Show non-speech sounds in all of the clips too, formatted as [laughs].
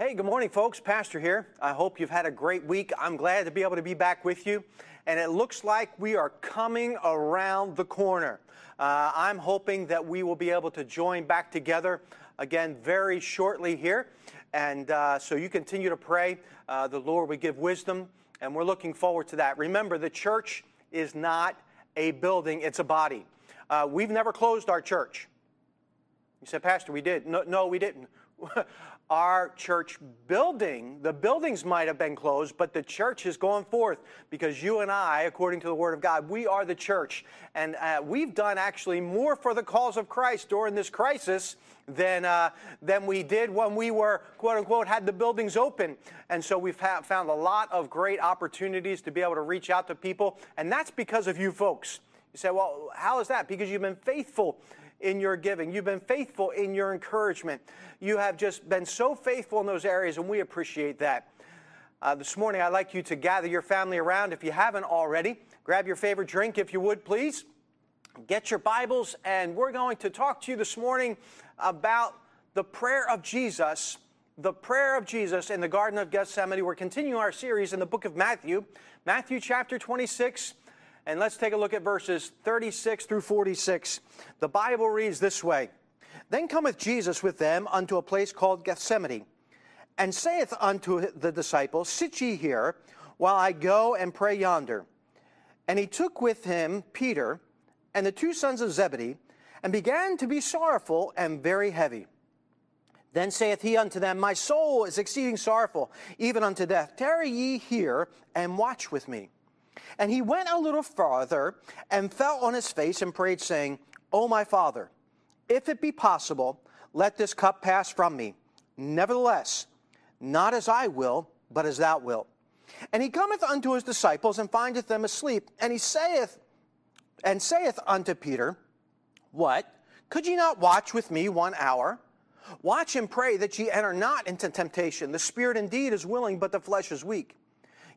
Hey, good morning, folks. Pastor here. I hope you've had a great week. I'm glad to be able to be back with you. And it looks like we are coming around the corner. Uh, I'm hoping that we will be able to join back together again very shortly here. And uh, so you continue to pray. Uh, the Lord would give wisdom, and we're looking forward to that. Remember, the church is not a building, it's a body. Uh, we've never closed our church. You said, Pastor, we did. No, no we didn't. [laughs] our church building, the buildings might have been closed, but the church is going forth because you and I, according to the Word of God, we are the church. And uh, we've done actually more for the cause of Christ during this crisis than, uh, than we did when we were, quote unquote, had the buildings open. And so we've found a lot of great opportunities to be able to reach out to people. And that's because of you folks. You say, well, how is that? Because you've been faithful in your giving. You've been faithful in your encouragement. You have just been so faithful in those areas, and we appreciate that. Uh, this morning, I'd like you to gather your family around if you haven't already. Grab your favorite drink, if you would, please. Get your Bibles, and we're going to talk to you this morning about the prayer of Jesus. The prayer of Jesus in the Garden of Gethsemane. We're continuing our series in the book of Matthew, Matthew chapter 26. And let's take a look at verses 36 through 46. The Bible reads this way Then cometh Jesus with them unto a place called Gethsemane, and saith unto the disciples, Sit ye here, while I go and pray yonder. And he took with him Peter and the two sons of Zebedee, and began to be sorrowful and very heavy. Then saith he unto them, My soul is exceeding sorrowful, even unto death. Tarry ye here and watch with me. And he went a little farther and fell on his face and prayed, saying, O my Father, if it be possible, let this cup pass from me. Nevertheless, not as I will, but as thou wilt. And he cometh unto his disciples and findeth them asleep. And he saith, and saith unto Peter, What? Could ye not watch with me one hour? Watch and pray that ye enter not into temptation. The spirit indeed is willing, but the flesh is weak.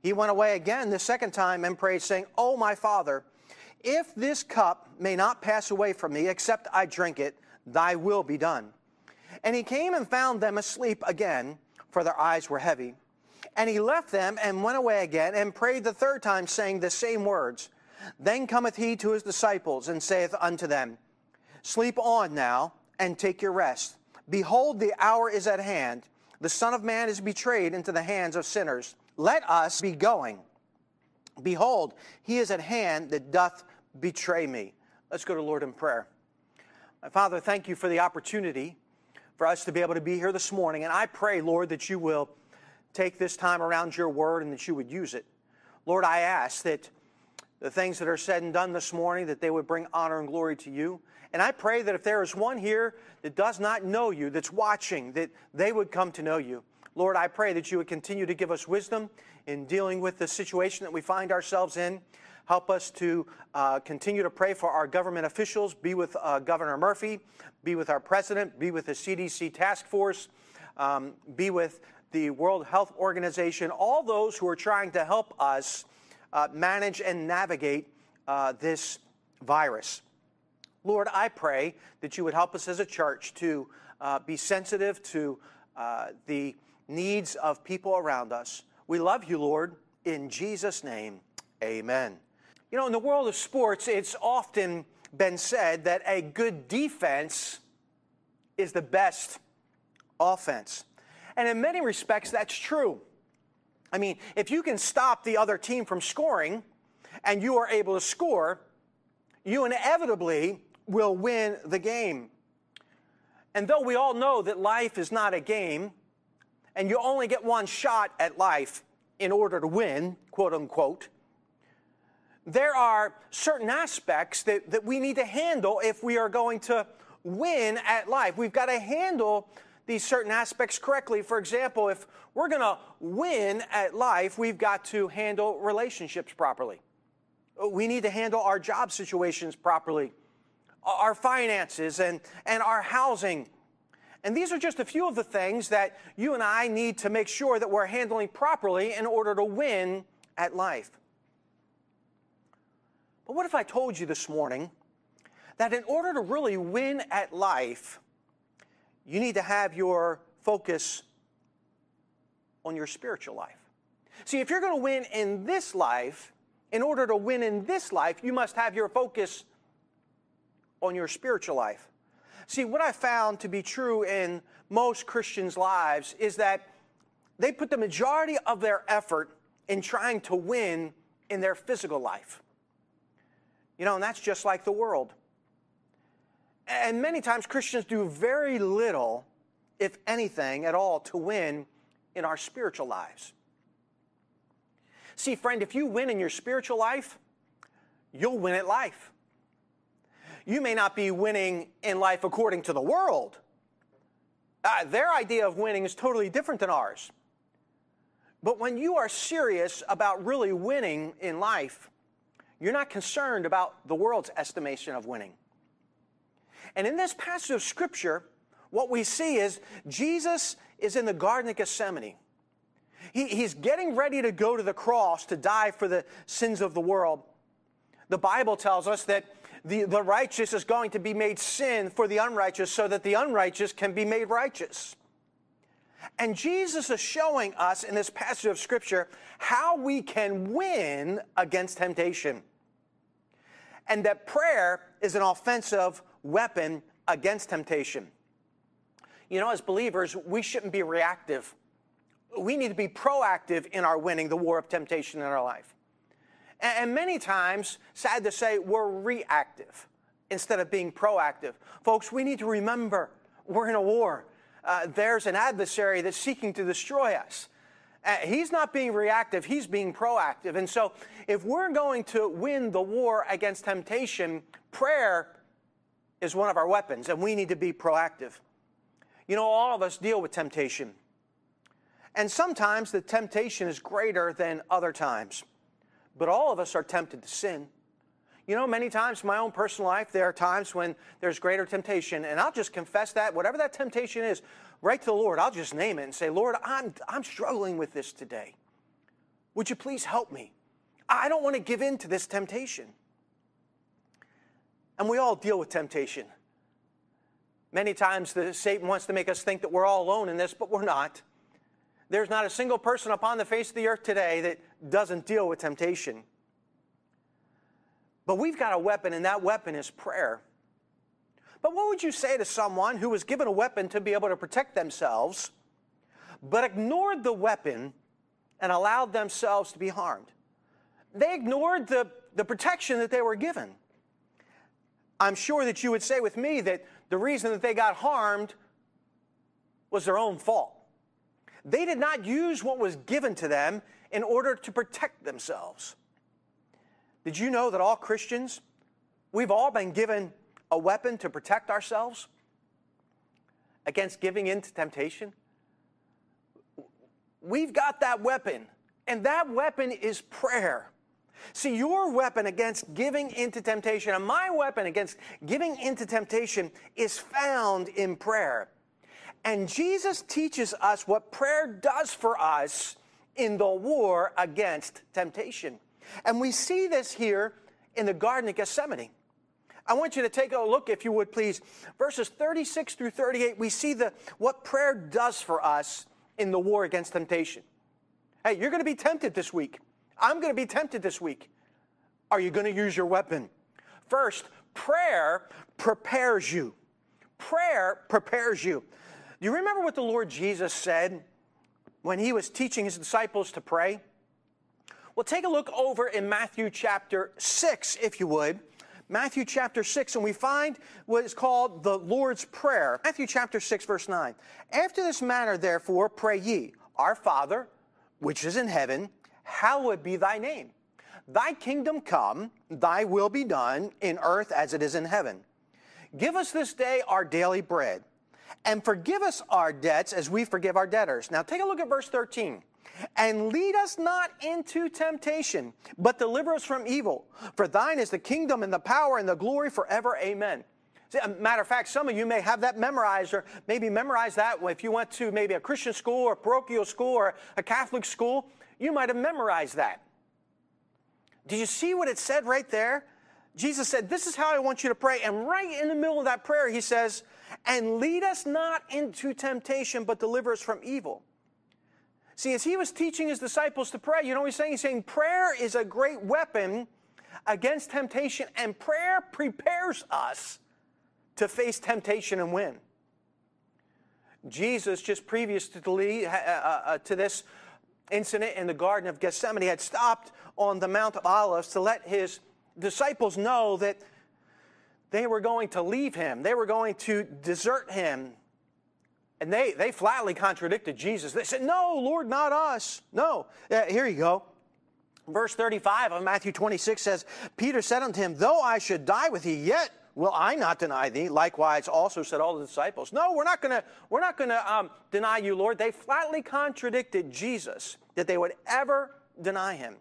He went away again the second time and prayed, saying, Oh, my Father, if this cup may not pass away from me, except I drink it, thy will be done. And he came and found them asleep again, for their eyes were heavy. And he left them and went away again and prayed the third time, saying the same words. Then cometh he to his disciples and saith unto them, Sleep on now and take your rest. Behold, the hour is at hand. The Son of Man is betrayed into the hands of sinners. Let us be going. Behold, he is at hand that doth betray me. Let's go to Lord in prayer. My Father, thank you for the opportunity for us to be able to be here this morning. And I pray, Lord, that you will take this time around your word and that you would use it. Lord, I ask that the things that are said and done this morning, that they would bring honor and glory to you. And I pray that if there is one here that does not know you, that's watching, that they would come to know you. Lord, I pray that you would continue to give us wisdom in dealing with the situation that we find ourselves in. Help us to uh, continue to pray for our government officials, be with uh, Governor Murphy, be with our president, be with the CDC task force, um, be with the World Health Organization, all those who are trying to help us uh, manage and navigate uh, this virus. Lord, I pray that you would help us as a church to uh, be sensitive to uh, the needs of people around us. We love you, Lord. In Jesus' name, amen. You know, in the world of sports, it's often been said that a good defense is the best offense. And in many respects, that's true. I mean, if you can stop the other team from scoring and you are able to score, you inevitably will win the game. And though we all know that life is not a game, and you only get one shot at life in order to win, quote unquote, there are certain aspects that, that we need to handle if we are going to win at life. We've got to handle these certain aspects correctly. For example, if we're going to win at life, we've got to handle relationships properly. We need to handle our job situations properly, our finances, and, and our housing and these are just a few of the things that you and I need to make sure that we're handling properly in order to win at life. But what if I told you this morning that in order to really win at life, you need to have your focus on your spiritual life. See, if you're going to win in this life, in order to win in this life, you must have your focus on your spiritual life. See, what I found to be true in most Christians' lives is that they put the majority of their effort in trying to win in their physical life. You know, and that's just like the world. And many times Christians do very little, if anything at all, to win in our spiritual lives. See, friend, if you win in your spiritual life, you'll win at life. You may not be winning in life according to the world. Uh, their idea of winning is totally different than ours. But when you are serious about really winning in life, you're not concerned about the world's estimation of winning. And in this passage of Scripture, what we see is Jesus is in the Garden of Gethsemane. He, he's getting ready to go to the cross to die for the sins of the world. The Bible tells us that the, the righteous is going to be made sin for the unrighteous so that the unrighteous can be made righteous. And Jesus is showing us in this passage of Scripture how we can win against temptation. And that prayer is an offensive weapon against temptation. You know, as believers, we shouldn't be reactive. We need to be proactive in our winning the war of temptation in our life. And many times, sad to say, we're reactive instead of being proactive. Folks, we need to remember we're in a war. Uh, there's an adversary that's seeking to destroy us. Uh, he's not being reactive, he's being proactive. And so, if we're going to win the war against temptation, prayer is one of our weapons, and we need to be proactive. You know, all of us deal with temptation. And sometimes the temptation is greater than other times. But all of us are tempted to sin. You know, many times in my own personal life, there are times when there's greater temptation, and I'll just confess that, whatever that temptation is, right to the Lord, I'll just name it and say, Lord, I'm, I'm struggling with this today. Would you please help me? I don't want to give in to this temptation. And we all deal with temptation. Many times the, Satan wants to make us think that we're all alone in this, but we're not. There's not a single person upon the face of the earth today that doesn't deal with temptation. But we've got a weapon, and that weapon is prayer. But what would you say to someone who was given a weapon to be able to protect themselves, but ignored the weapon and allowed themselves to be harmed? They ignored the, the protection that they were given. I'm sure that you would say with me that the reason that they got harmed was their own fault. They did not use what was given to them in order to protect themselves. Did you know that all Christians, we've all been given a weapon to protect ourselves against giving in to temptation? We've got that weapon, and that weapon is prayer. See, your weapon against giving into temptation and my weapon against giving into temptation is found in prayer. And Jesus teaches us what prayer does for us in the war against temptation. And we see this here in the Garden of Gethsemane. I want you to take a look, if you would please. Verses 36 through 38, we see the, what prayer does for us in the war against temptation. Hey, you're going to be tempted this week. I'm going to be tempted this week. Are you going to use your weapon? First, prayer prepares you. Prayer prepares you. Do you remember what the Lord Jesus said when he was teaching his disciples to pray? Well, take a look over in Matthew chapter 6, if you would. Matthew chapter 6, and we find what is called the Lord's Prayer. Matthew chapter 6, verse 9. After this manner, therefore, pray ye, Our Father, which is in heaven, hallowed be thy name. Thy kingdom come, thy will be done in earth as it is in heaven. Give us this day our daily bread, and forgive us our debts as we forgive our debtors. Now take a look at verse 13. And lead us not into temptation, but deliver us from evil. For thine is the kingdom and the power and the glory forever. Amen. See, matter of fact, some of you may have that memorized, or maybe memorize that if you went to maybe a Christian school or parochial school or a Catholic school. You might have memorized that. Did you see what it said right there? Jesus said, This is how I want you to pray. And right in the middle of that prayer, he says, And lead us not into temptation, but deliver us from evil. See, as he was teaching his disciples to pray, you know what he's saying? He's saying prayer is a great weapon against temptation, and prayer prepares us to face temptation and win. Jesus, just previous to, the, uh, uh, uh, to this incident in the Garden of Gethsemane, had stopped on the Mount of Olives to let his disciples know that they were going to leave him, they were going to desert him. And they, they flatly contradicted Jesus. They said, No, Lord, not us. No. Uh, here you go. Verse 35 of Matthew 26 says, Peter said unto him, Though I should die with thee, yet will I not deny thee. Likewise, also said all the disciples, No, we're not to we're not to um, deny you, Lord. They flatly contradicted Jesus that they would ever deny him.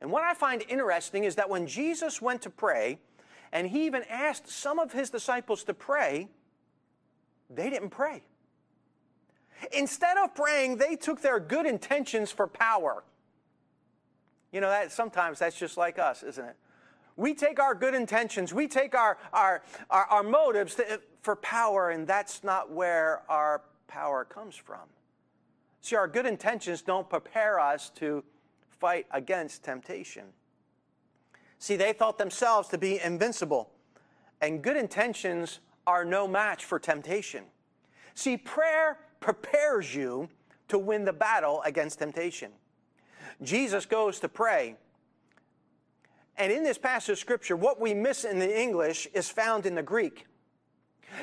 And what I find interesting is that when Jesus went to pray, and he even asked some of his disciples to pray, they didn't pray. Instead of praying, they took their good intentions for power. You know, that sometimes that's just like us, isn't it? We take our good intentions, we take our, our, our, our motives to, for power, and that's not where our power comes from. See, our good intentions don't prepare us to fight against temptation. See, they thought themselves to be invincible, and good intentions are no match for temptation. See, prayer prepares you to win the battle against temptation. Jesus goes to pray and in this passage of scripture, what we miss in the English is found in the Greek.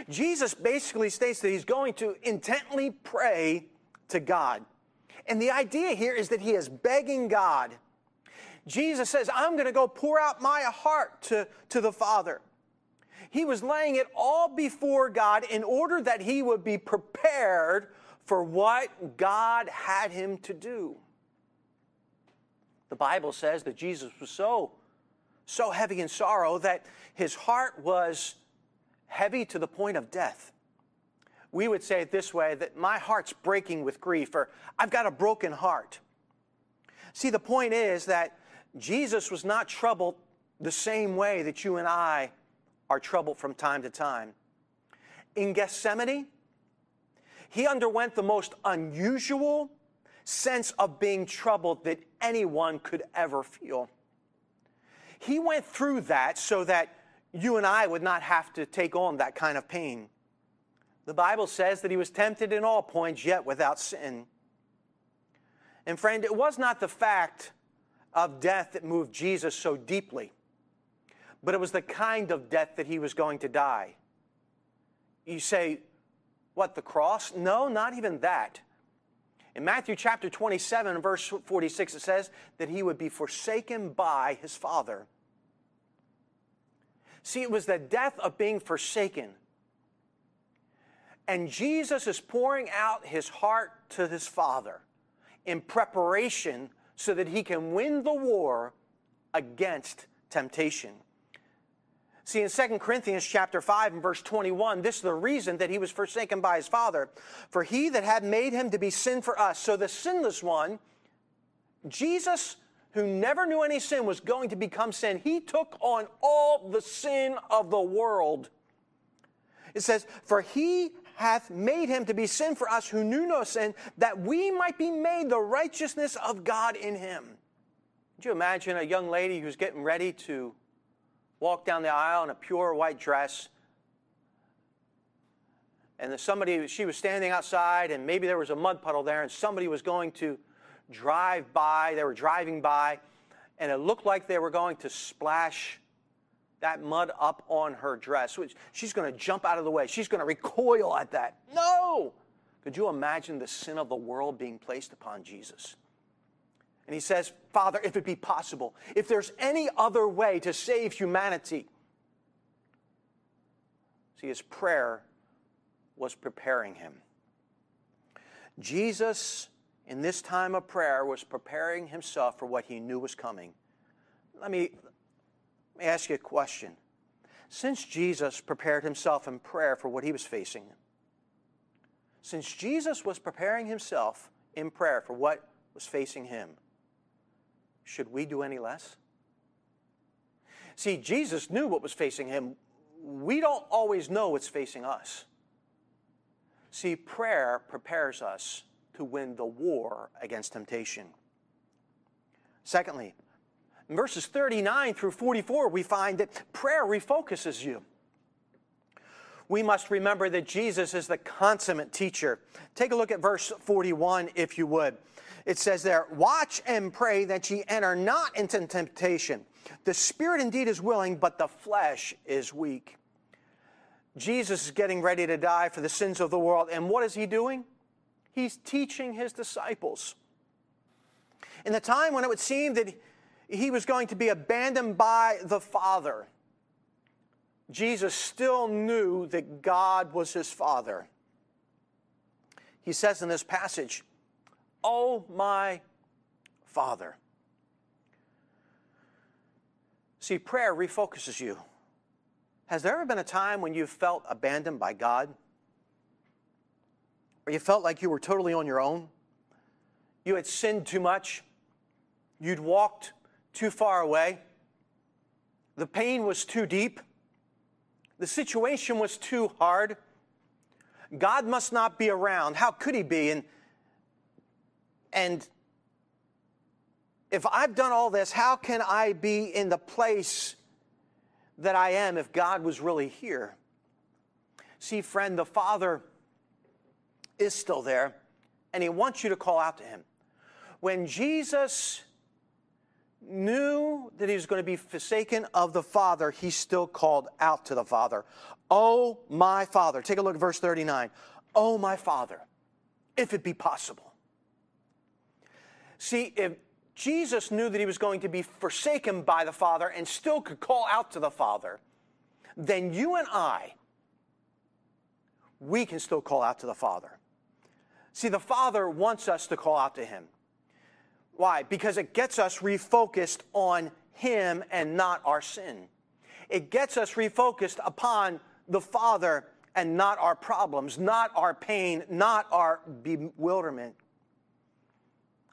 Jesus basically states that he's going to intently pray to God. And the idea here is that he is begging God. Jesus says, I'm going to go pour out my heart to, to the Father. He was laying it all before God in order that he would be prepared for what God had him to do. The Bible says that Jesus was so so heavy in sorrow that his heart was heavy to the point of death. We would say it this way that my heart's breaking with grief, or I've got a broken heart. See, the point is that Jesus was not troubled the same way that you and I are troubled from time to time. In Gethsemane, he underwent the most unusual sense of being troubled that anyone could ever feel. He went through that so that you and I would not have to take on that kind of pain. The Bible says that he was tempted in all points, yet without sin. And friend, it was not the fact of death that moved Jesus so deeply, but it was the kind of death that he was going to die. You say, what, the cross? No, not even that. In Matthew chapter 27, verse 46, it says that he would be forsaken by his Father. See, it was the death of being forsaken. And Jesus is pouring out his heart to his Father in preparation so that he can win the war against temptation. See, in 2 Corinthians chapter 5 and verse 21, this is the reason that he was forsaken by his Father. For he that had made him to be sin for us. So the sinless one, Jesus who never knew any sin was going to become sin. He took on all the sin of the world. It says, For he hath made him to be sin for us who knew no sin, that we might be made the righteousness of God in him. Could you imagine a young lady who's getting ready to walk down the aisle in a pure white dress? And somebody, she was standing outside, and maybe there was a mud puddle there, and somebody was going to drive by, they were driving by, and it looked like they were going to splash that mud up on her dress. Which she's going to jump out of the way. She's going to recoil at that. No! Could you imagine the sin of the world being placed upon Jesus? And he says, Father, if it be possible, if there's any other way to save humanity. See, his prayer was preparing him. Jesus in this time of prayer was preparing himself for what he knew was coming. Let me, me ask you a question. Since Jesus prepared himself in prayer for what he was facing, since Jesus was preparing himself in prayer for what was facing him, should we do any less? See, Jesus knew what was facing him. We don't always know what's facing us. See, prayer prepares us to win the war against temptation. Secondly, in verses 39 through 44, we find that prayer refocuses you. We must remember that Jesus is the consummate teacher. Take a look at verse 41, if you would. It says there, Watch and pray that ye enter not into temptation. The spirit indeed is willing, but the flesh is weak. Jesus is getting ready to die for the sins of the world. And what is he doing? He's teaching his disciples. In the time when it would seem that he was going to be abandoned by the Father, Jesus still knew that God was his Father. He says in this passage, Oh, my Father. See, prayer refocuses you. Has there ever been a time when you felt abandoned by God? Or you felt like you were totally on your own? You had sinned too much? You'd walked too far away. The pain was too deep. The situation was too hard. God must not be around. How could he be? And, and if I've done all this, how can I be in the place that I am if God was really here? See, friend, the Father is still there, and He wants you to call out to Him. When Jesus knew that he was going to be forsaken of the Father, he still called out to the Father, Oh, my Father. Take a look at verse 39. Oh, my Father, if it be possible. See, if Jesus knew that he was going to be forsaken by the Father and still could call out to the Father, then you and I, we can still call out to the Father. See, the Father wants us to call out to him. Why? Because it gets us refocused on Him and not our sin. It gets us refocused upon the Father and not our problems, not our pain, not our bewilderment.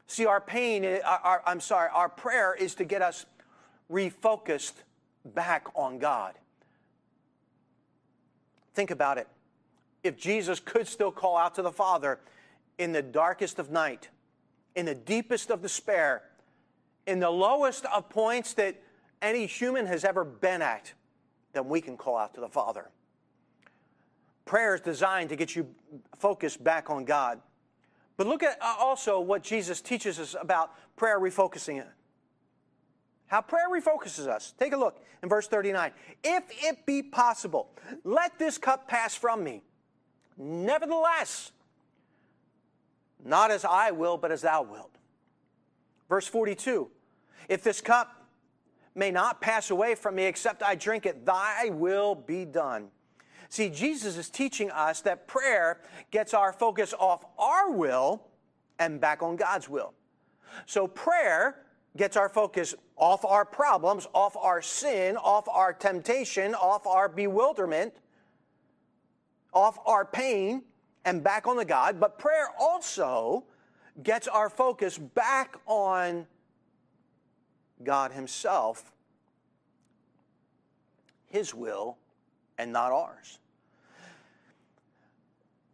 See, our pain, eh, our, our, I'm sorry, our prayer is to get us refocused back on God. Think about it. If Jesus could still call out to the Father in the darkest of night, in the deepest of despair, in the lowest of points that any human has ever been at, then we can call out to the Father. Prayer is designed to get you focused back on God. But look at uh, also what Jesus teaches us about prayer refocusing it. How prayer refocuses us. Take a look in verse 39. If it be possible, let this cup pass from me. Nevertheless, not as I will, but as thou wilt. Verse 42 If this cup may not pass away from me except I drink it, thy will be done. See, Jesus is teaching us that prayer gets our focus off our will and back on God's will. So prayer gets our focus off our problems, off our sin, off our temptation, off our bewilderment, off our pain, and back on the God, but prayer also gets our focus back on God Himself, His will, and not ours.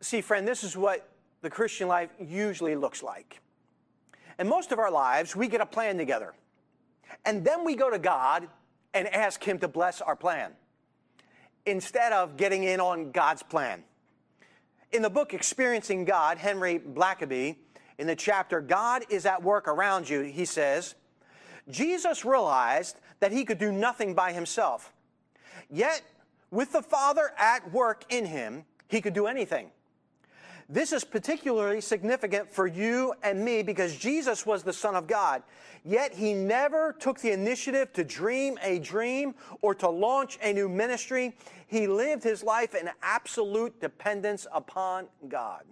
See, friend, this is what the Christian life usually looks like. In most of our lives, we get a plan together, and then we go to God and ask Him to bless our plan instead of getting in on God's plan. In the book Experiencing God, Henry Blackaby, in the chapter God is at work around you, he says, Jesus realized that he could do nothing by himself. Yet, with the Father at work in him, he could do anything. This is particularly significant for you and me because Jesus was the Son of God. Yet he never took the initiative to dream a dream or to launch a new ministry. He lived his life in absolute dependence upon God.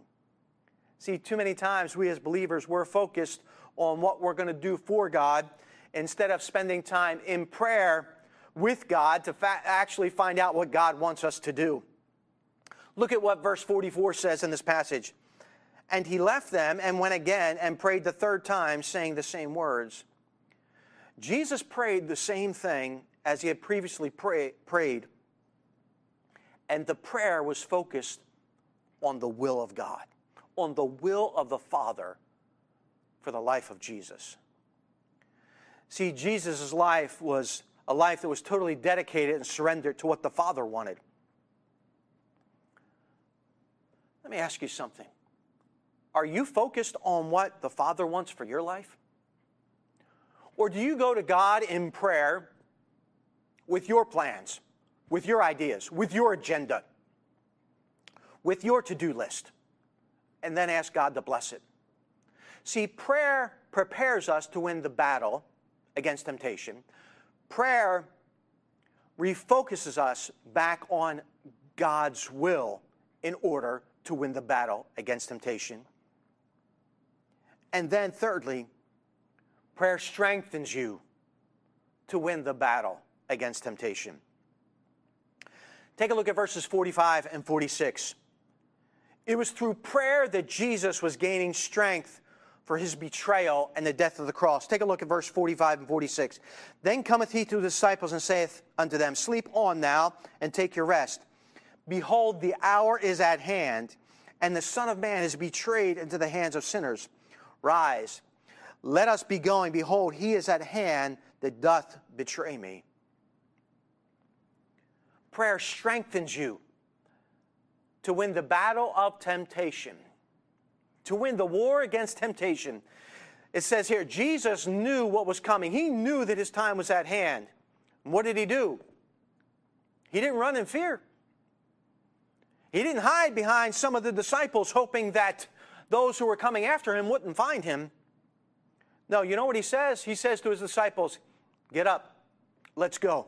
See, too many times we as believers, we're focused on what we're going to do for God instead of spending time in prayer with God to fa- actually find out what God wants us to do. Look at what verse 44 says in this passage. And he left them and went again and prayed the third time, saying the same words. Jesus prayed the same thing as he had previously pray, prayed, and the prayer was focused on the will of God, on the will of the Father for the life of Jesus. See, Jesus' life was a life that was totally dedicated and surrendered to what the Father wanted. Let me ask you something. Are you focused on what the Father wants for your life? Or do you go to God in prayer with your plans, with your ideas, with your agenda, with your to do list, and then ask God to bless it? See, prayer prepares us to win the battle against temptation. Prayer refocuses us back on God's will in order to win the battle against temptation. And then, thirdly, prayer strengthens you to win the battle against temptation. Take a look at verses 45 and 46. It was through prayer that Jesus was gaining strength for his betrayal and the death of the cross. Take a look at verse 45 and 46. Then cometh he to the disciples and saith unto them, Sleep on now and take your rest. Behold, the hour is at hand, and the Son of Man is betrayed into the hands of sinners. Rise, let us be going. Behold, he is at hand that doth betray me. Prayer strengthens you to win the battle of temptation, to win the war against temptation. It says here, Jesus knew what was coming. He knew that his time was at hand. what did he do? He didn't run in fear. He didn't hide behind some of the disciples, hoping that those who were coming after him wouldn't find him. No, you know what he says? He says to his disciples, Get up, let's go.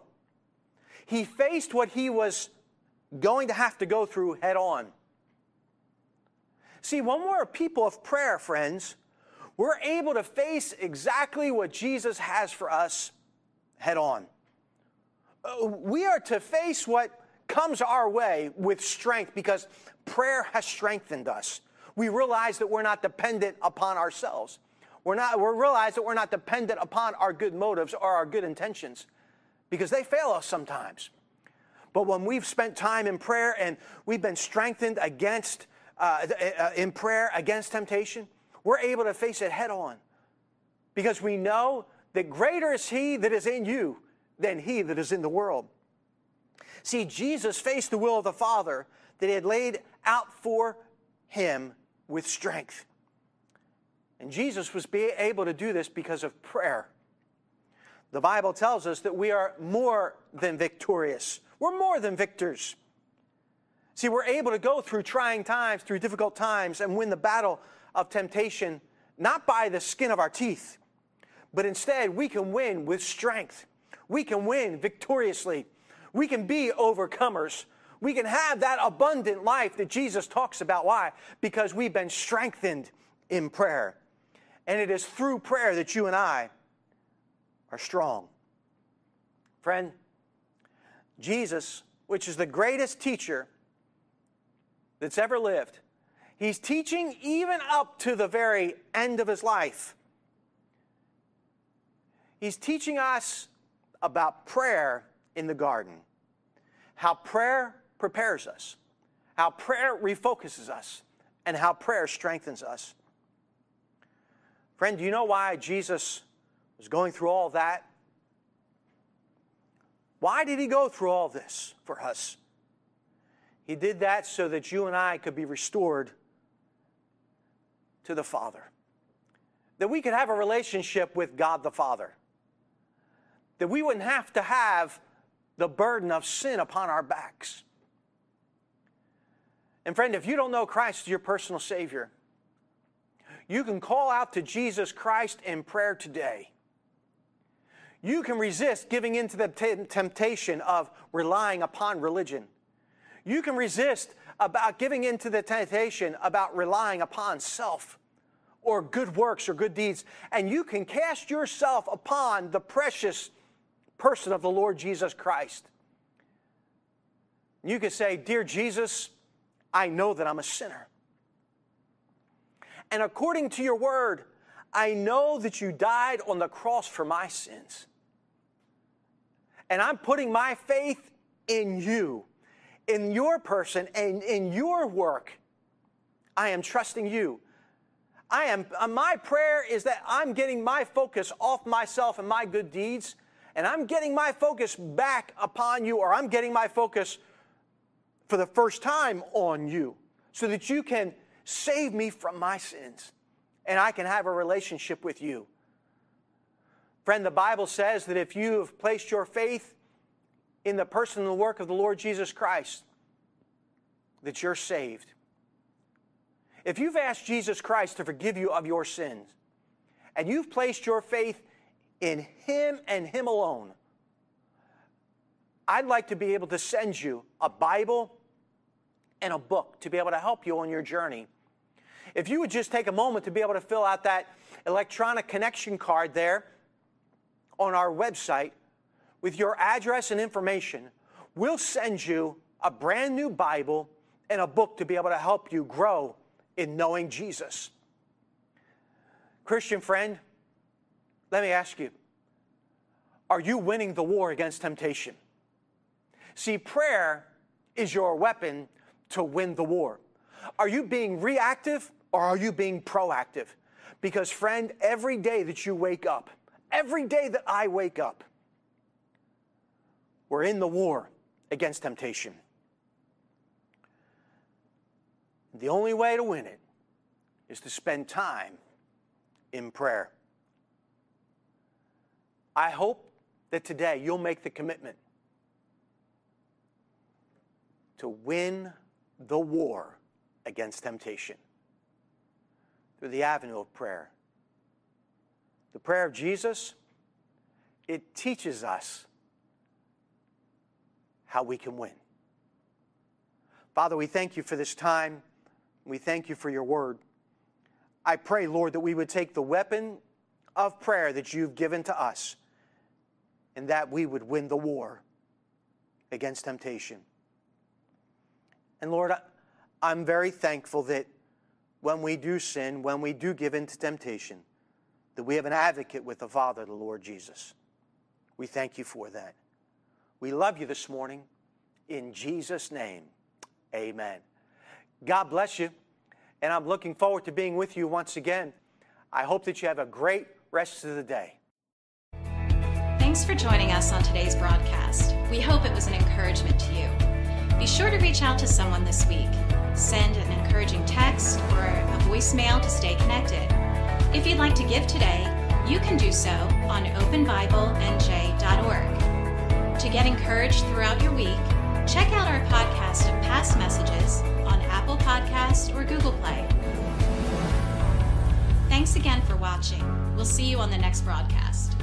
He faced what he was going to have to go through head on. See, when we're a people of prayer, friends, we're able to face exactly what Jesus has for us head on. Uh, we are to face what comes our way with strength because prayer has strengthened us. We realize that we're not dependent upon ourselves. We're not, we realize that we're not dependent upon our good motives or our good intentions because they fail us sometimes. But when we've spent time in prayer and we've been strengthened against, uh, uh in prayer against temptation, we're able to face it head on because we know that greater is He that is in you than He that is in the world. See, Jesus faced the will of the Father that He had laid out for Him with strength. And Jesus was able to do this because of prayer. The Bible tells us that we are more than victorious. We're more than victors. See, we're able to go through trying times, through difficult times, and win the battle of temptation, not by the skin of our teeth, but instead we can win with strength. We can win victoriously we can be overcomers. We can have that abundant life that Jesus talks about. Why? Because we've been strengthened in prayer. And it is through prayer that you and I are strong. Friend, Jesus, which is the greatest teacher that's ever lived, he's teaching even up to the very end of his life. He's teaching us about prayer in the garden. How prayer prepares us, how prayer refocuses us, and how prayer strengthens us. Friend, do you know why Jesus was going through all that? Why did he go through all this for us? He did that so that you and I could be restored to the Father. That we could have a relationship with God the Father. That we wouldn't have to have the burden of sin upon our backs. And friend, if you don't know Christ as your personal Savior, you can call out to Jesus Christ in prayer today. You can resist giving into the t- temptation of relying upon religion. You can resist about giving into the temptation about relying upon self or good works or good deeds. And you can cast yourself upon the precious person of the Lord Jesus Christ. You could say, Dear Jesus, I know that I'm a sinner. And according to your word, I know that you died on the cross for my sins. And I'm putting my faith in you, in your person, and in your work I am trusting you. I am, uh, my prayer is that I'm getting my focus off myself and my good deeds, and I'm getting my focus back upon you, or I'm getting my focus for the first time on you, so that you can save me from my sins and I can have a relationship with you. Friend, the Bible says that if you have placed your faith in the person and the work of the Lord Jesus Christ, that you're saved. If you've asked Jesus Christ to forgive you of your sins, and you've placed your faith in Him and Him alone, I'd like to be able to send you a Bible and a book to be able to help you on your journey. If you would just take a moment to be able to fill out that electronic connection card there on our website with your address and information, we'll send you a brand new Bible and a book to be able to help you grow in knowing Jesus. Christian friend, let me ask you are you winning the war against temptation? See, prayer is your weapon to win the war. Are you being reactive or are you being proactive? Because, friend, every day that you wake up, every day that I wake up, we're in the war against temptation. The only way to win it is to spend time in prayer. I hope that today you'll make the commitment to win the war against temptation through the avenue of prayer. The prayer of Jesus, it teaches us how we can win. Father, we thank you for this time. We thank you for your word. I pray, Lord, that we would take the weapon of prayer that you've given to us and that we would win the war against temptation. And Lord, I'm very thankful that when we do sin, when we do give in to temptation, that we have an advocate with the Father, the Lord Jesus. We thank you for that. We love you this morning. In Jesus' name, amen. God bless you. And I'm looking forward to being with you once again. I hope that you have a great rest of the day. Thanks for joining us on today's broadcast. We hope it was an encouragement to you. Be sure to reach out to someone this week send an encouraging text or a voicemail to stay connected. If you'd like to give today, you can do so on openbiblenj.org. To get encouraged throughout your week, check out our podcast of past messages on Apple Podcast or Google Play. Thanks again for watching. We'll see you on the next broadcast.